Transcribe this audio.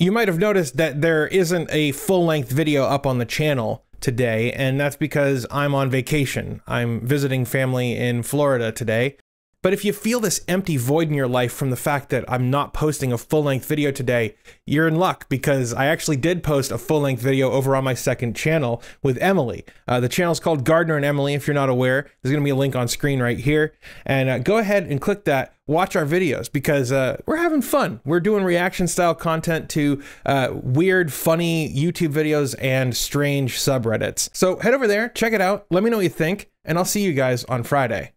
You might have noticed that there isn't a full length video up on the channel today, and that's because I'm on vacation. I'm visiting family in Florida today. But if you feel this empty void in your life from the fact that I'm not posting a full length video today, you're in luck because I actually did post a full length video over on my second channel with Emily. Uh, the channel is called Gardiner and Emily. If you're not aware, there's going to be a link on screen right here. And uh, go ahead and click that. Watch our videos because uh, we're having fun. We're doing reaction style content to uh, weird, funny YouTube videos and strange subreddits. So head over there, check it out. Let me know what you think, and I'll see you guys on Friday.